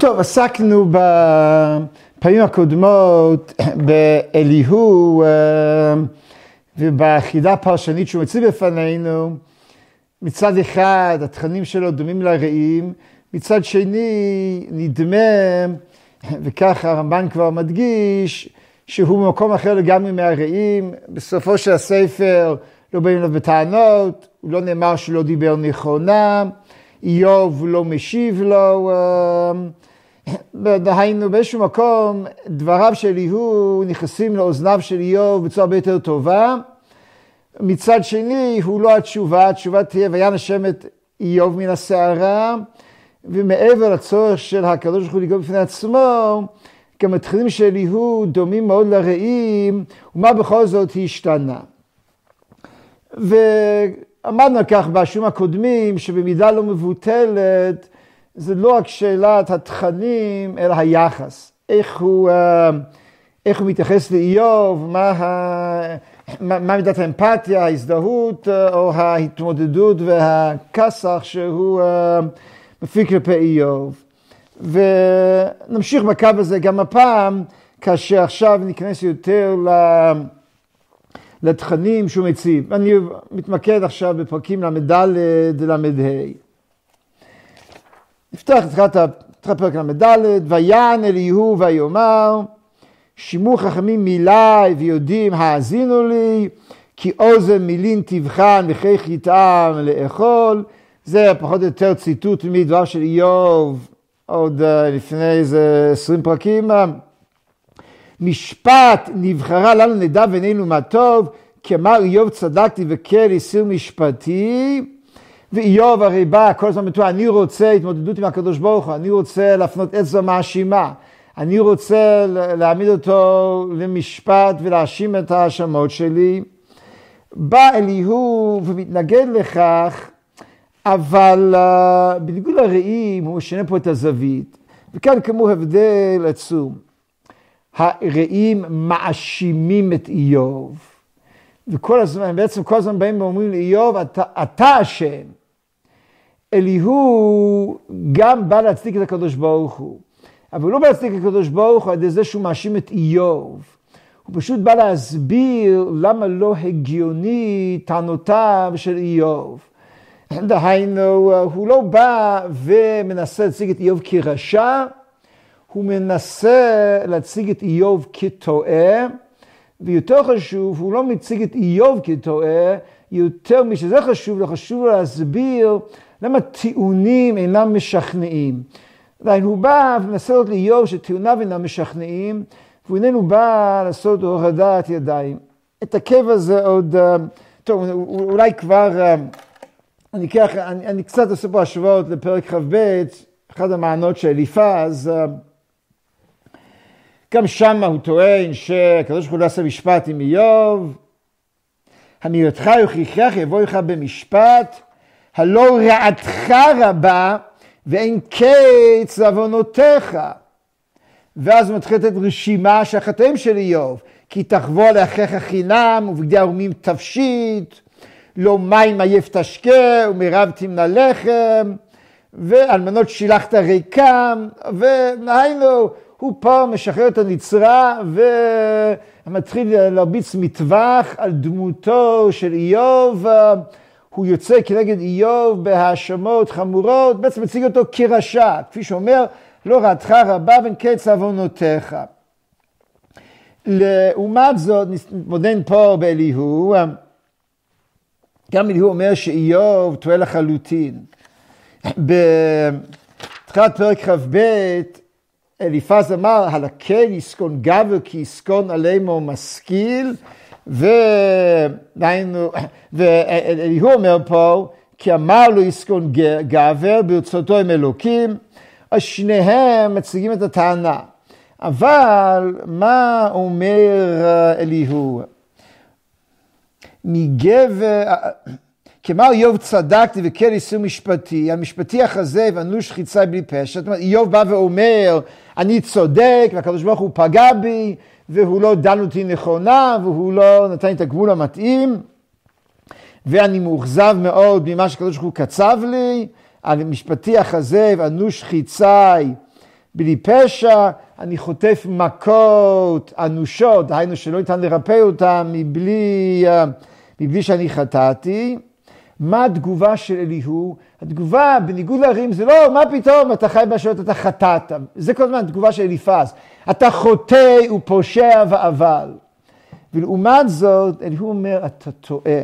טוב, עסקנו בפעמים הקודמות באליהו ובחידה הפרשנית שהוא מציב בפנינו. מצד אחד, התכנים שלו דומים לרעים, מצד שני, נדמה, וככה הרמב"ן כבר מדגיש, שהוא במקום אחר לגמרי מהרעים. בסופו של הספר לא באים אליו בטענות, הוא לא נאמר שלא דיבר נכונה, איוב לא משיב לו. דהיינו, באיזשהו מקום, דבריו של אליהו נכנסים לאוזניו של איוב בצורה הרבה יותר טובה. מצד שני, הוא לא התשובה, התשובה תהיה ויען השם את איוב מן הסערה, ומעבר לצורך של הקדוש ברוך הוא לגרום בפני עצמו, גם התכנים של אליהו דומים מאוד לרעים, ומה בכל זאת השתנה. ועמדנו על כך בשיעורים הקודמים, שבמידה לא מבוטלת, זה לא רק שאלת התכנים, אלא היחס. איך הוא, איך הוא מתייחס לאיוב, מה, מה, מה מידת האמפתיה, ההזדהות או ההתמודדות והכסח שהוא מפיק כלפי איוב. ונמשיך בקו הזה גם הפעם, כאשר עכשיו ניכנס יותר לתכנים שהוא מציב. אני מתמקד עכשיו בפרקים ל"ד ל"ה. נפתח את פרק ל"ד, ויען אליהו ויאמר, שימו חכמים מילי ויודעים האזינו לי, כי אוזן מילין תבחן וכך יטעם לאכול. זה פחות או יותר ציטוט מדבר של איוב, עוד לפני איזה עשרים פרקים. משפט נבחרה לנו נדע בינינו מה טוב, כי אמר איוב צדקתי וכן הסיר משפטי. ואיוב הרי בא כל הזמן בתורה, אני רוצה התמודדות עם הקדוש ברוך הוא, אני רוצה להפנות אצבע מאשימה, אני רוצה להעמיד אותו למשפט ולהאשים את ההאשמות שלי. בא אליהו ומתנגד לכך, אבל uh, בניגוד לרעים הוא משנה פה את הזווית, וכאן כמו הבדל עצום. הרעים מאשימים את איוב. וכל הזמן, בעצם כל הזמן באים ואומרים לאיוב, אתה אשם. אליהו גם בא להצדיק את הקדוש ברוך הוא, אבל הוא לא בא להצדיק את הקדוש ברוך הוא על ידי זה שהוא מאשים את איוב. הוא פשוט בא להסביר למה לא הגיוני טענותיו של איוב. דהיינו, הוא לא בא ומנסה להציג את איוב כרשע, הוא מנסה להציג את איוב כטועה. ויותר חשוב, הוא לא מציג את איוב כטועה, יותר משזה חשוב, לו, חשוב להסביר למה טיעונים אינם משכנעים. דהיינו, הוא בא ומנסה להיות לאיוב שטיעוניו אינם משכנעים, והוא איננו בא לעשות הורדת ידיים. את הכאב הזה עוד, אה, טוב, אולי כבר, אה, אני, כך, אני, אני קצת עושה פה השוואות לפרק כ"ב, אחד המענות של אליפז, גם שם הוא טוען שהקדוש ברוך הוא לא עשה משפט עם איוב. אמירתך יוכיחך יבוא לך במשפט, הלא רעתך רבה ואין קץ לעוונותיך. ואז הוא מתחיל לתת רשימה של החטאים של איוב. כי תחבוא לאחיך חינם ובגדי ערומים תפשיט, לא מים עייף תשקה ומרב תמנע לחם, ואלמנות שילחת ריקם, והיינו, הוא פה משחרר את הנצרה ומתחיל להרביץ מטווח על דמותו של איוב. הוא יוצא כנגד איוב בהאשמות חמורות, בעצם מציג אותו כרשע, כפי שאומר, לא רעתך רבה בין קץ עוונותיך. לעומת זאת, נתמודד פה באליהו, גם אליהו אומר שאיוב טועה לחלוטין. בתחילת פרק כ"ב אליפז אמר, הלקל יסכון גבר כי יסכון עלימו משכיל, והיינו, ואליהו אומר פה, כי אמר לו יסכון גבר ברצותו עם אלוקים, אז שניהם מציגים את הטענה. אבל מה אומר אליהו? מגבר... כמר איוב צדקתי וכן איסור משפטי, המשפטי החזה ואנוש חיצה בלי פשע. זאת אומרת, איוב בא ואומר, אני צודק, והקדוש ברוך הוא פגע בי, והוא לא דן אותי נכונה, והוא לא נתן לי את הגבול המתאים. ואני מאוכזב מאוד ממה שקדוש ברוך הוא קצב לי, על משפטי הכזב, אנוש חיצי בלי פשע, אני חוטף מכות אנושות, דהיינו שלא ניתן לרפא אותם מבלי, אה, מבלי שאני חטאתי. מה התגובה של אליהו? התגובה, בניגוד להרים, זה לא, מה פתאום, אתה חי באשרות, אתה חטאת. זה כל הזמן התגובה של אליפז. אתה חוטא ופושע ואבל. ולעומת זאת, אליהו אומר, אתה טועה.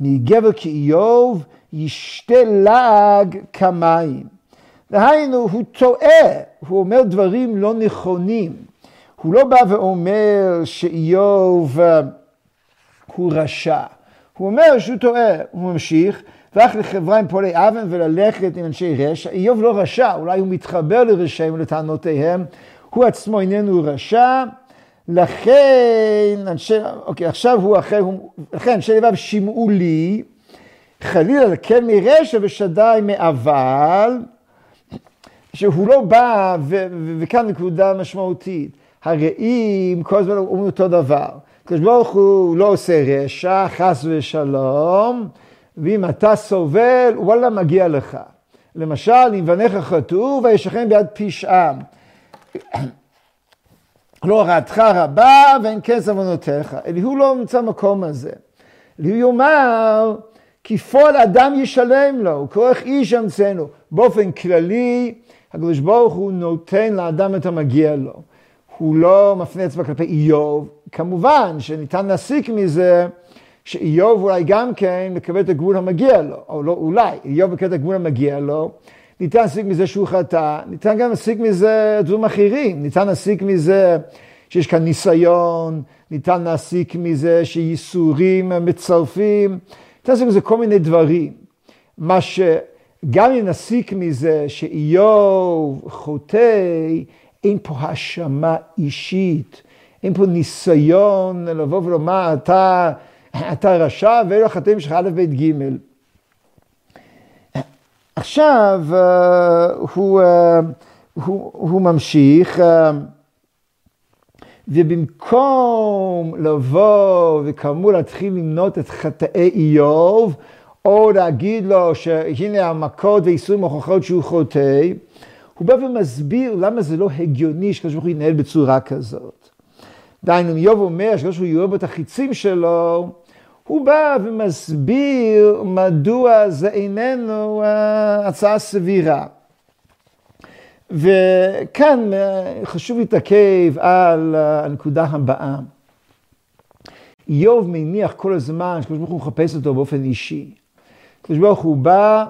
מגבר כאיוב ישתה לעג כמים. דהיינו, הוא טועה, הוא אומר דברים לא נכונים. הוא לא בא ואומר שאיוב אה, הוא רשע. הוא אומר שהוא טועה, הוא ממשיך, והלך לחברה עם פועלי אבן וללכת עם אנשי רשע. איוב לא רשע, אולי הוא מתחבר לרשעים ולטענותיהם, הוא עצמו איננו רשע, לכן אנשי, אוקיי, עכשיו הוא אחרי, הוא, לכן אנשי לבב שמעו לי, חלילה כן מרשע ושדי מאבל, שהוא לא בא, ו, ו, וכאן נקודה משמעותית, הרי אם כל הזמן אומרים אותו דבר, הקדוש ברוך הוא לא עושה רשע, חס ושלום, ואם אתה סובל, וואלה מגיע לך. למשל, אם בניך חטאו וישכם ביד פשעם. לא רעתך רבה ואין כס עוונותיך. אליהו לא נמצא במקום הזה. אליהו יאמר, כי פועל אדם ישלם לו, כוח איש אמצנו. באופן כללי, הקדוש ברוך הוא נותן לאדם את המגיע לו. הוא לא מפנה אצבע כלפי איוב. כמובן שניתן להסיק מזה שאיוב אולי גם כן מקבל את הגבול המגיע לו, או לא אולי, איוב מקבל את הגבול המגיע לו. ניתן להסיק מזה שהוא חטא, ניתן גם להסיק מזה דברים אחרים, ניתן להסיק מזה שיש כאן ניסיון, ניתן להסיק מזה שייסורים מצרפים, ניתן להסיק מזה כל מיני דברים. מה שגם אם נסיק מזה שאיוב חוטא, אין פה האשמה אישית, אין פה ניסיון לבוא ולומר, אתה, אתה רשע ואלו החטאים שלך א', ב', ג'. עכשיו אה, הוא, אה, הוא, הוא ממשיך, אה, ובמקום לבוא וכאמור להתחיל למנות את חטאי איוב, או להגיד לו שהנה המכות ואיסורים הוכחות שהוא חוטא, הוא בא ומסביר למה זה לא הגיוני שקדוש ברוך הוא ינהל בצורה כזאת. דהיינו, אם איוב אומר שקדוש ברוך הוא יורה בו את החיצים שלו, הוא בא ומסביר מדוע זה איננו uh, הצעה סבירה. וכאן uh, חשוב להתעכב על uh, הנקודה הבאה. איוב מניח כל הזמן שקדוש ברוך הוא מחפש אותו באופן אישי. קדוש ברוך הוא בא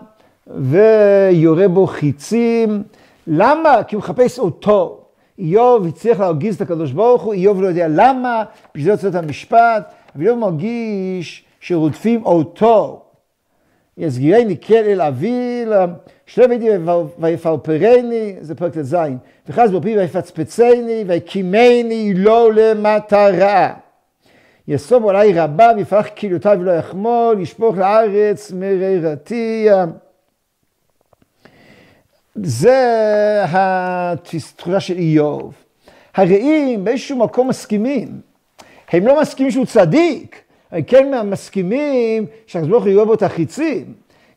ויורה בו חיצים. למה? כי הוא מחפש אותו. איוב הצליח להרגיז את הקדוש ברוך הוא, איוב לא יודע למה, בשביל זה יוצא את המשפט. אבל לא מרגיש שרודפים אותו. יסגירני כל אל אביל, שלב הייתי ויפרפרני, זה פרק ט"ז, וחז בפי ויפצפצני ויקימני לא למטרה. יסוב עלי רבה ויפרח קהילותיו ולא יחמול, ישפוך לארץ מרירתי. זה התחושה של איוב. הרי אם באיזשהו מקום מסכימים הם לא מסכימים שהוא צדיק, הם כן מסכימים שהקדוש ברוך הוא יורה בו את החיצים.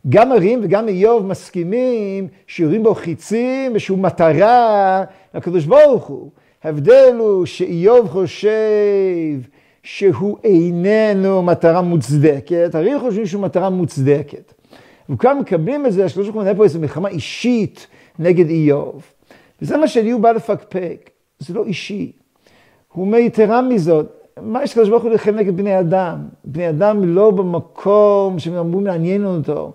גם הרים וגם איוב מסכימים שיורים בו חיצים ושהוא מטרה לקדוש ברוך הוא. ההבדל הוא שאיוב חושב שהוא איננו מטרה מוצדקת, הרים חושבים שהוא מטרה מוצדקת. וכאן מקבלים את זה, שקדוש ברוך הוא מנהל פה איזו מלחמה אישית נגד איוב. וזה מה שאליהו בא לפקפק, זה לא אישי. הוא אומר יתרה מזאת, מה יש לקדוש ברוך הוא להילחם נגד בני אדם? בני אדם לא במקום שהם אמורים לעניין אותו.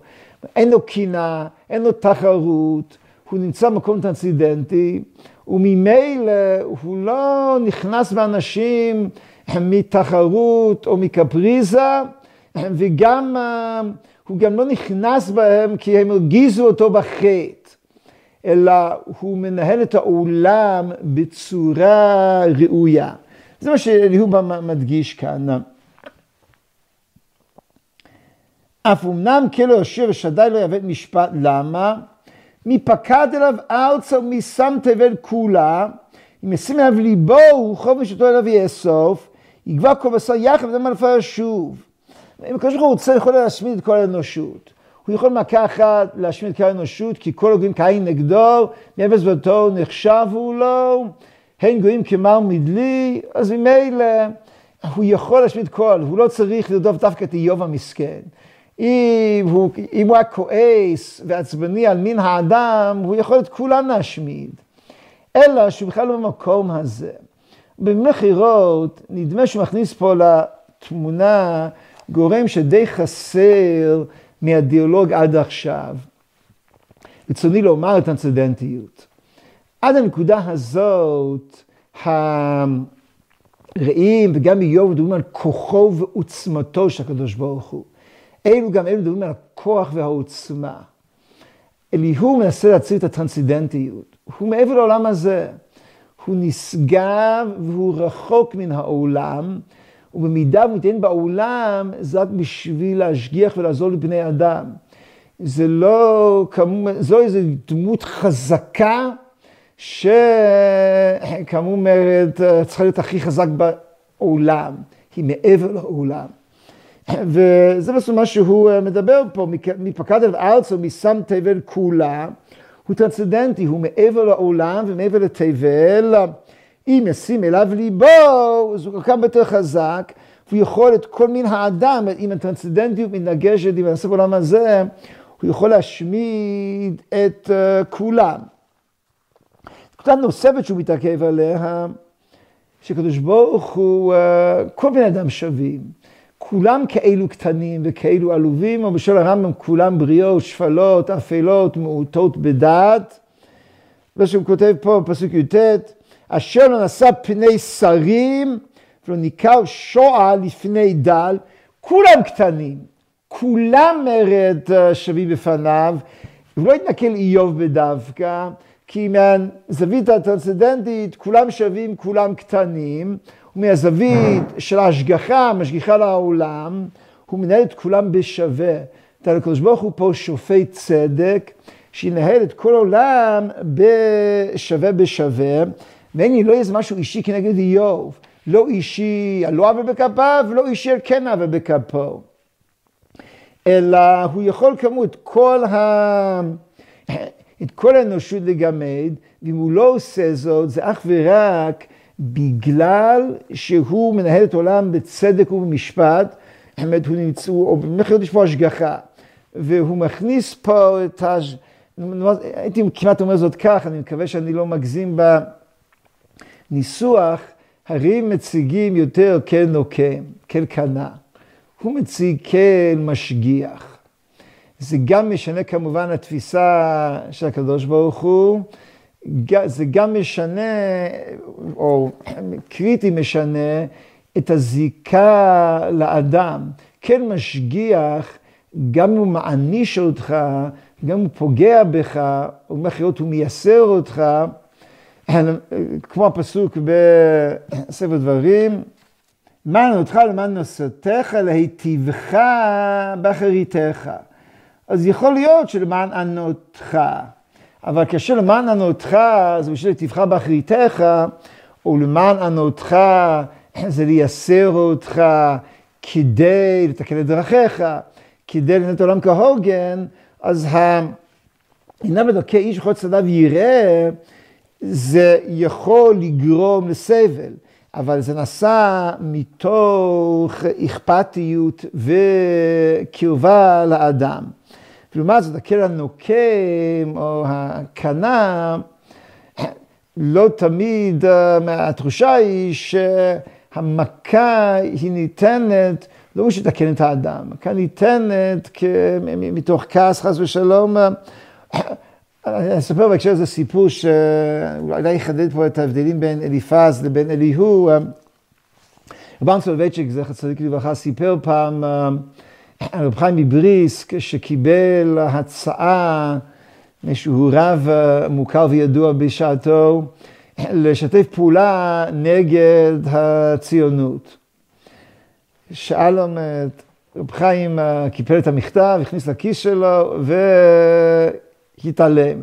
אין לו קינה, אין לו תחרות, הוא נמצא במקום טרנסידנטי, וממילא הוא לא נכנס באנשים מתחרות או מקפריזה, וגם הוא גם לא נכנס בהם כי הם הרגיזו אותו בחטא, אלא הוא מנהל את העולם בצורה ראויה. זה מה שאליהו מדגיש כאן. אף אמנם כלא יושב ושדי לא יבט משפט, למה? מפקד אליו ארצה ומשם תבל כולה, אם ישים אליו ליבו ורוחו ושתו אליו יאסוף, יגבה כל בשר יחד ודם על שוב. אם הקדוש ברוך הוא רוצה, יכול להשמיד את כל האנושות. הוא יכול מכה אחת להשמיד את כל האנושות, כי כל הגויים קין נגדו, מאפס ואותו נחשבו לו, הן גויים כמר מדלי, אז ממילא הוא יכול להשמיד כל, הוא לא צריך לרדוף דווקא את איוב המסכן. אם הוא, אם הוא היה כועס ועצבני על מין האדם, הוא יכול את כולם להשמיד. אלא שהוא בכלל לא במקום הזה. במכירות, נדמה שהוא מכניס פה לתמונה גורם שדי חסר מהדיאלוג עד עכשיו. רצוני לומר את האינצידנטיות. עד הנקודה הזאת, הרעים וגם איוב מדברים על כוחו ועוצמתו של הקדוש ברוך הוא. אלו גם אלו מדברים על הכוח והעוצמה. אליהו מנסה להציל את הטרנסצדנטיות. הוא מעבר לעולם הזה. הוא נשגב והוא רחוק מן העולם, ובמידה מתעניין בעולם, זה רק בשביל להשגיח ולעזור לבני אדם. זה לא, זו איזו דמות חזקה, שכאמור אומרת, צריכה להיות הכי חזק בעולם. היא מעבר לעולם. וזה בסוף מה שהוא אה, מדבר פה, מפקד על ארצו, משם תבל כולה, הוא טרנסצדנטי, הוא מעבר לעולם ומעבר לתבל. אם ישים אליו ליבו, אז הוא כל כך יותר חזק, והוא יכול את כל מין האדם, אם הטרנסצדנטיות מתנגשת עם הנושא בעולם הזה, הוא יכול להשמיד את uh, כולם. נקודה נוספת שהוא מתעכב עליה, שקדוש ברוך הוא, uh, כל בני אדם שווים. כולם כאלו קטנים וכאלו עלובים, או בשל הרמב"ם כולם בריאות, שפלות, אפלות, מעוטות בדעת. ושהוא כותב פה בפסוק י"ט, אשר לא נשא פני שרים ולא ניכר שואה לפני דל, כולם קטנים, כולם מרד אה, שווים בפניו, הוא לא התנכל איוב בדווקא, כי מהזווית הטרנסצדנטית כולם שווים, כולם קטנים, ומהזווית של ההשגחה, משגיחה לעולם, הוא מנהל את כולם בשווה. אתה הקדוש ברוך הוא פה שופט צדק, שינהל את כל העולם בשווה בשווה, ואין לי לא איזה משהו אישי כנגד איוב. לא אישי על לא עוול בכפיו, ולא אישי על כן עוול בכפו. אלא הוא יכול כמות את כל ה... את כל האנושות לגמד, ואם הוא לא עושה זאת, זה אך ורק בגלל שהוא מנהל את העולם בצדק ובמשפט, באמת הוא נמצא, או במחיר יש פה השגחה, והוא מכניס פה את ה... הייתי כמעט אומר זאת כך, אני מקווה שאני לא מגזים בניסוח, הרים מציגים יותר כן נוקם, כן קנה. הוא מציג כן משגיח. זה גם משנה כמובן התפיסה של הקדוש ברוך הוא, זה גם משנה, או קריטי משנה, את הזיקה לאדם. כן משגיח, גם אם הוא מעניש אותך, גם אם הוא פוגע בך, או במחיות הוא מייסר אותך, כמו הפסוק בספר דברים, למען אותך למען נשאתך להיטיבך באחריתך. אז יכול להיות שלמען ענותך. אבל כאשר למען ענותך זה בשביל לטבך באחריתך, או למען ענותך זה לייסר אותך כדי לתקן את דרכיך, כדי לנהל את העולם כהוגן, אז העיניו בדרכי איש וכל צדדיו יראה, זה יכול לגרום לסבל, אבל זה נעשה מתוך אכפתיות וקרבה לאדם. לעומת זאת, הקרע הנוקם או הקנה, לא תמיד אה, התחושה היא שהמכה היא ניתנת, לא לתקן את האדם, המכה ניתנת מתוך כעס חס ושלום. אני אספר בהקשר הזה סיפור שאולי יחדד פה את ההבדלים בין אליפז לבין אליהו. רבן סולובייצ'יק, זכר צדיק לברכה, סיפר פעם הרב חיים מבריסק, שקיבל הצעה שהוא רב מוכר וידוע בשעתו, לשתף פעולה נגד הציונות. שאל רב חיים קיפל את המכתב, הכניס לכיס שלו והתעלם.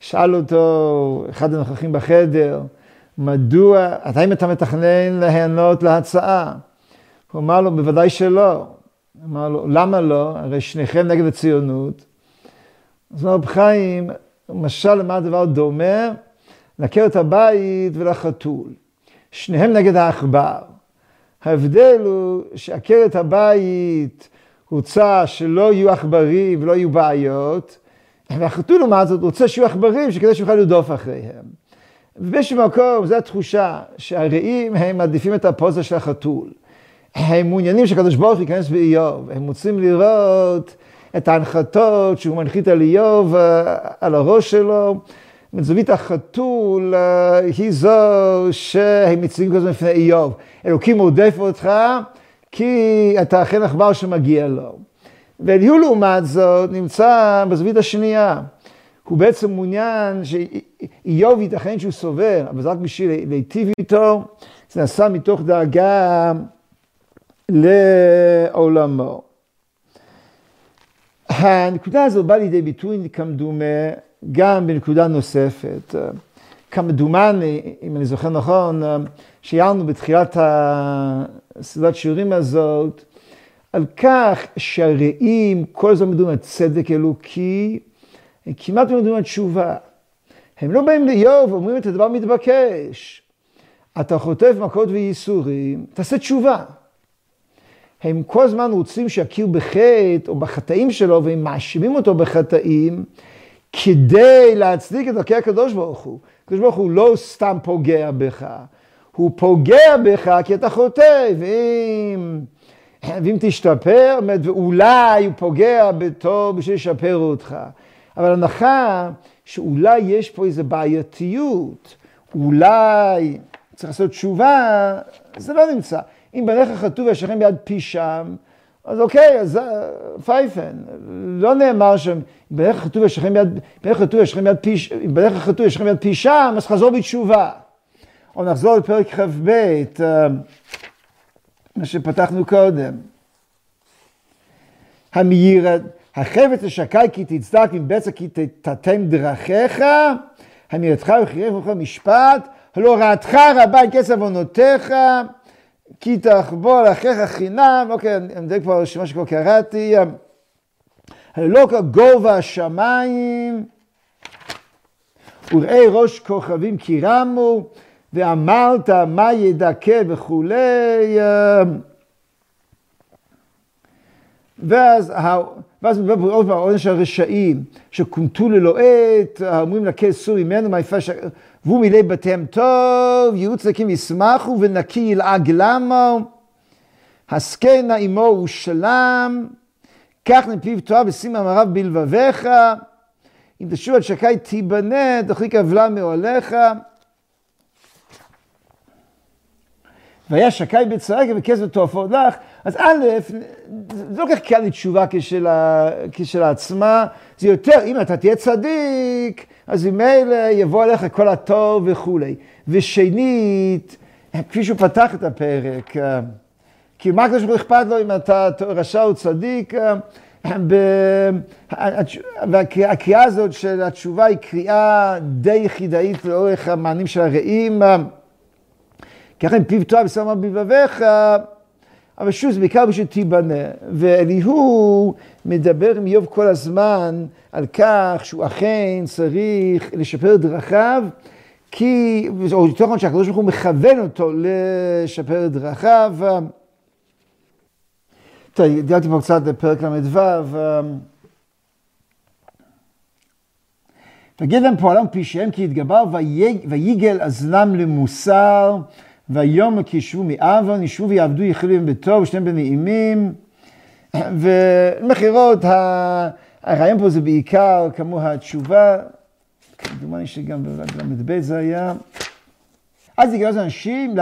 שאל אותו אחד הנוכחים בחדר, מדוע, האם אתה מתכנן להיענות להצעה? הוא אמר לו, בוודאי שלא. אמר לו, למה לא? הרי שניכם נגד הציונות. אז אמר רב חיים, משל למה דבר דומה? לעקרת הבית ולחתול. שניהם נגד העכבר. ההבדל הוא שעקרת הבית רוצה שלא יהיו עכברים ולא יהיו בעיות, והחתול לעומת זאת רוצה שיהיו עכברים שכדי שיוכל לרדוף אחריהם. ובאיזשהו מקום זו התחושה שהרעים הם מעדיפים את הפוזה של החתול. הם מעוניינים שהקדוש ברוך ייכנס באיוב, הם רוצים לראות את ההנחתות שהוא מנחית על איוב, אה, על הראש שלו. זווית החתול אה, היא זו שהם מציגים כל הזמן בפני איוב. אלוקים עודף אותך כי אתה אכן עכבר שמגיע לו. ואליהו לעומת זאת נמצא בזווית השנייה. הוא בעצם מעוניין שאיוב ייתכן שהוא סובר, אבל זה רק בשביל להיטיב איתו, זה נעשה מתוך דאגה לעולמו. הנקודה הזאת באה לידי ביטוי כמדומה גם בנקודה נוספת. כמדומני, אם אני זוכר נכון, שיערנו בתחילת הסדרת שיעורים הזאת, על כך שהרעים כל הזמן מדברים על צדק אלוקי, הם כמעט מדברים על תשובה. הם לא באים לאיוב ואומרים את הדבר מתבקש. אתה חוטף מכות וייסורים, תעשה תשובה. הם כל הזמן רוצים שיכיר בחטא או בחטאים שלו, והם מאשימים אותו בחטאים, כדי להצדיק את דרכי הקדוש ברוך הוא. הקדוש ברוך הוא לא סתם פוגע בך, הוא פוגע בך כי אתה חוטא, ואם, ואם תשתפר, ואולי הוא פוגע בטוב בשביל לשפר אותך. אבל הנחה שאולי יש פה איזו בעייתיות, אולי צריך לעשות תשובה, זה לא נמצא. אם בניך כתוב וישכם ביד פי שם, אז אוקיי, אז אה, פייפן. לא נאמר שם, ביד, בניך כתוב וישכם ביד ביד פי שם, אז חזור בתשובה. או נחזור לפרק כ"ב, אה, מה שפתחנו קודם. המאיר, החפץ השקי כי תצדק עם בצע כי תתם דרכיך, המאירתך וחירך וכל משפט, הלא רעתך רבה עם כסף עוונותיך, כי תחבול אחיך חינם, אוקיי, אני מדייק פה על רשימה שכבר קראתי, הלא כגובה השמיים, וראי ראש כוכבים כי רמו, ואמרת מה ידכא וכולי. ואז, ואז מדבר עוד פעם העונש הרשעים, שכומתו ללא עת, האומרים לקה סור ממנו, מהיפש, והוא מילא בתיהם טוב, יהיו צדיקים ישמחו ונקי ילעג למו, הסכנה עמו ושלם, קח מפיו תורה ושים אמריו בלבביך, אם תשוב עד שקי תיבנה, תחליק עוולה מאוהליך. והיה שקי בצריך וכסף תועפות לך, אז א', זה לא כך קל לתשובה כשלעצמה, זה יותר, אם אתה תהיה צדיק, אז ממילא יבוא עליך כל הטוב וכולי. ושנית, כפי שהוא פתח את הפרק, כי מה הקדוש ברוך אכפת לו אם אתה רשע או צדיק, והקריאה הזאת של התשובה היא קריאה די יחידאית לאורך המענים של הרעים. עם פיו תואר ושמה בלבביך, אבל שוב, זה בעיקר בשביל תיבנה. ואליהו מדבר עם איוב כל הזמן על כך שהוא אכן צריך לשפר את דרכיו, כי, או יותר נכון שהקדוש ברוך הוא מכוון אותו לשפר את דרכיו. טוב, דיברתי פה קצת בפרק ל"ו. תגיד להם פועלם פישיהם כי יתגבר ויגל אזנם למוסר. ויום כי ישבו מאבון, ישבו ויעבדו יחילו בטוב, שניהם בנעימים. ומכירות, הרעיון פה זה בעיקר כמו התשובה, כמדומני שגם בל"ב זה היה. אז יגרז אנשים,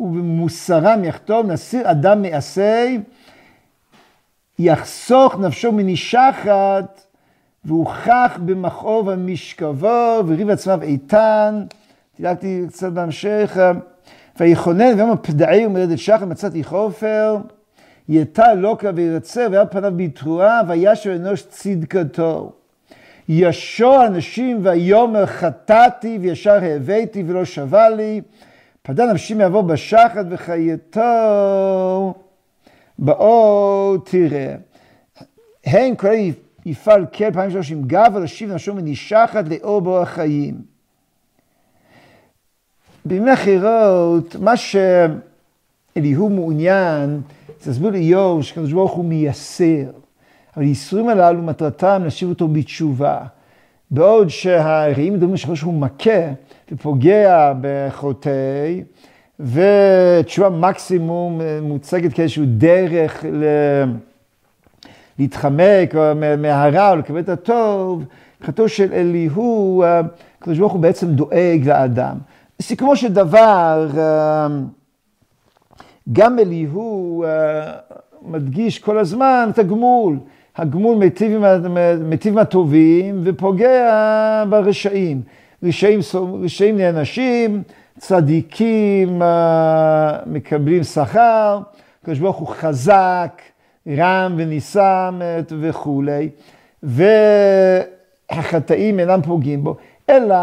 ובמוסרם יחתום, להסיר אדם מעשה, יחסוך נפשו מנשחת, והוכח במכאוב על משכבו, וריב עצמיו איתן. דילגתי קצת בהמשך. ויכונן ויאמר פדעי ומלדת שחר מצאתי חופר, יטע לוקה וירצה וירא פניו בתרועה וישר אנוש צדקתו. ישור אנשים ויאמר חטאתי וישר הבאתי ולא שווה לי. פדה נפשי מעבור בשחת וחייתו באו תראה. הן קורא יפעל כל פעמים שלוש עם גב ולהשיב נפשו מנשחת לאור בו החיים. בימי החירות, מה שאליהו מעוניין, זה להסביר לאיוב שקדוש ברוך הוא מייסר. אבל הייסורים הללו מטרתם להשיב אותו בתשובה. בעוד שהרעים מדברים שחושב שהוא מכה ופוגע בחוטא, ותשובה מקסימום מוצגת כאיזשהו דרך ל... להתחמק מהרע או לקבל את הטוב, מבחינתו של אליהו, הקדוש ברוך הוא בעצם דואג לאדם. בסיכומו של דבר, גם אליהו מדגיש כל הזמן את הגמול. הגמול מיטיב עם, מיטיב עם הטובים ופוגע ברשעים. רשעים, רשעים נענשים, צדיקים מקבלים שכר, הקדוש ברוך הוא חזק, רם ונישא וכולי, והחטאים אינם פוגעים בו, אלא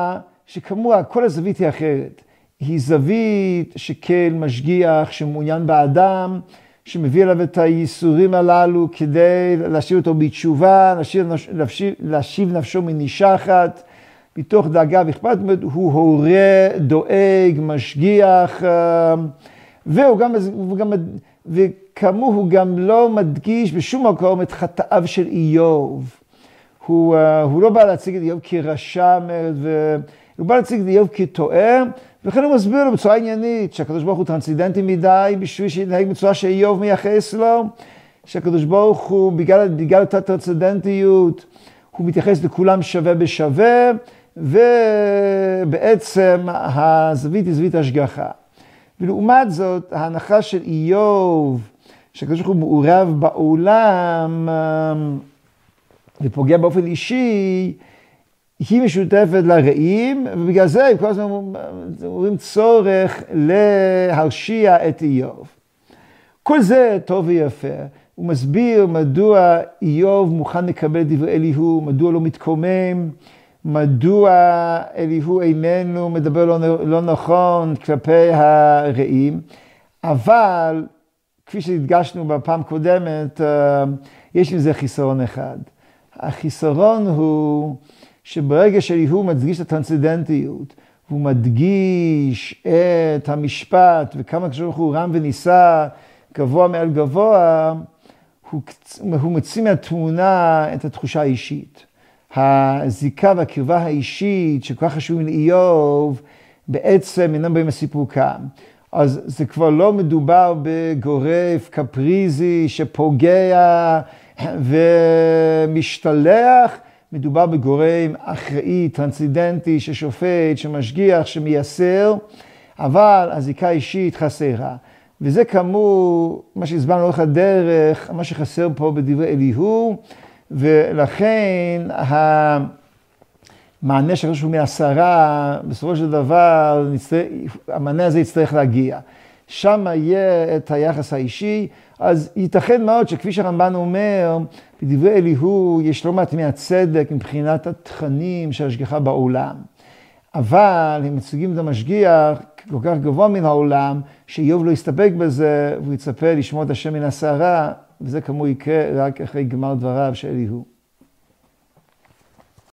שכמובן כל הזווית היא אחרת. היא זווית שכן משגיח, שמעוניין באדם, שמביא אליו את הייסורים הללו כדי להשאיר אותו בתשובה, להשיב, להשיב, להשיב נפשו מנשחת, מתוך דאגה ואכפת, הוא הורה, דואג, משגיח, והוא גם, גם, וכאמור הוא גם לא מדגיש בשום מקום את חטאיו של איוב. הוא, הוא לא בא להציג את איוב כרשע, הוא בא להציג את איוב כטועה, ולכן הוא מסביר לו בצורה עניינית שהקדוש ברוך הוא טרנסידנטי מדי בשביל שינהג בצורה שאיוב מייחס לו, שהקדוש ברוך הוא בגלל, בגלל אותה טרנסידנטיות הוא מתייחס לכולם שווה בשווה, ובעצם הזווית היא זווית השגחה. ולעומת זאת, ההנחה של איוב, שהקדוש ברוך הוא מעורב בעולם ופוגע באופן אישי, היא משותפת לרעים, ובגלל זה הם כל הזמן אומרים צורך להרשיע את איוב. כל זה טוב ויפה. הוא מסביר מדוע איוב מוכן לקבל דברי אליהו, מדוע לא מתקומם, מדוע אליהו איננו מדבר לא, לא נכון כלפי הרעים, אבל כפי שהדגשנו בפעם קודמת, אה, יש עם זה חיסרון אחד. החיסרון הוא שברגע שאליהו מדגיש את הטרנסצדנטיות, הוא מדגיש את המשפט וכמה כשברוך הוא רם ונישא גבוה מעל גבוה, הוא, הוא מוציא מהתמונה את התחושה האישית. הזיקה והקרבה האישית שכל כך חשובים לאיוב, בעצם אינם באים לסיפוקם. אז זה כבר לא מדובר בגורף קפריזי שפוגע ומשתלח, מדובר בגורם אחראי, טרנסידנטי, ששופט, שמשגיח, שמייסר, אבל הזיקה האישית חסרה. וזה כאמור, מה שהסברנו לאורך הדרך, מה שחסר פה בדברי אליהו, ולכן המענה של רשום מעשרה, בסופו של דבר, המענה הזה יצטרך להגיע. שם יהיה את היחס האישי, אז ייתכן מאוד שכפי שהרמב"ן אומר, בדברי אליהו יש לא מעט מהצדק מבחינת התכנים של השגחה בעולם. אבל הם מציגים את המשגיח כל כך גבוה מן העולם, שאיוב לא יסתפק בזה, והוא יצפה לשמוע את השם מן הסערה, וזה כאמור יקרה רק אחרי גמר דבריו של אליהו.